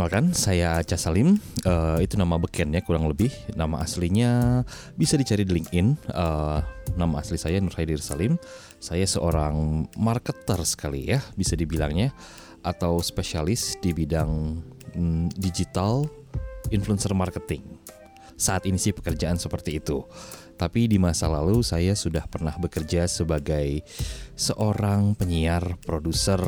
perkenalkan, saya Aca Salim. Uh, itu nama bekennya kurang lebih. Nama aslinya bisa dicari di LinkedIn. Uh, nama asli saya Nur Haidir Salim. Saya seorang marketer sekali ya, bisa dibilangnya, atau spesialis di bidang mm, digital influencer marketing. Saat ini sih pekerjaan seperti itu. Tapi di masa lalu saya sudah pernah bekerja sebagai seorang penyiar, produser,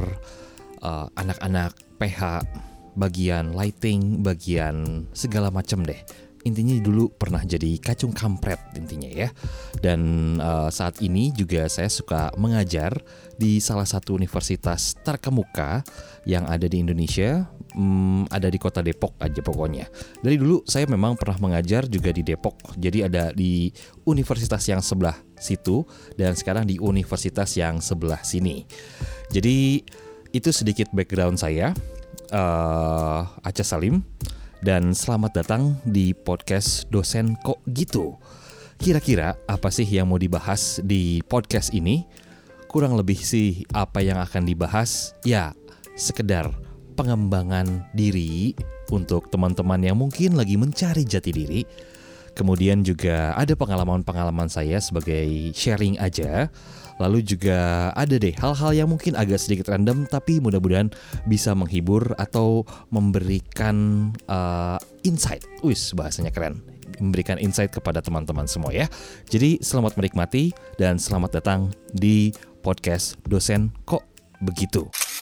uh, anak-anak PH bagian lighting, bagian segala macam deh. Intinya dulu pernah jadi kacung kampret intinya ya. Dan uh, saat ini juga saya suka mengajar di salah satu universitas terkemuka yang ada di Indonesia. Hmm, ada di kota Depok aja pokoknya. Dari dulu saya memang pernah mengajar juga di Depok. Jadi ada di universitas yang sebelah situ dan sekarang di universitas yang sebelah sini. Jadi itu sedikit background saya uh, Aca Salim dan selamat datang di podcast dosen kok gitu. Kira-kira apa sih yang mau dibahas di podcast ini? Kurang lebih sih apa yang akan dibahas ya sekedar pengembangan diri untuk teman-teman yang mungkin lagi mencari jati diri. Kemudian juga ada pengalaman-pengalaman saya sebagai sharing aja Lalu juga ada deh hal-hal yang mungkin agak sedikit random tapi mudah-mudahan bisa menghibur atau memberikan uh, insight. Wis bahasanya keren. Memberikan insight kepada teman-teman semua ya. Jadi selamat menikmati dan selamat datang di podcast dosen kok begitu.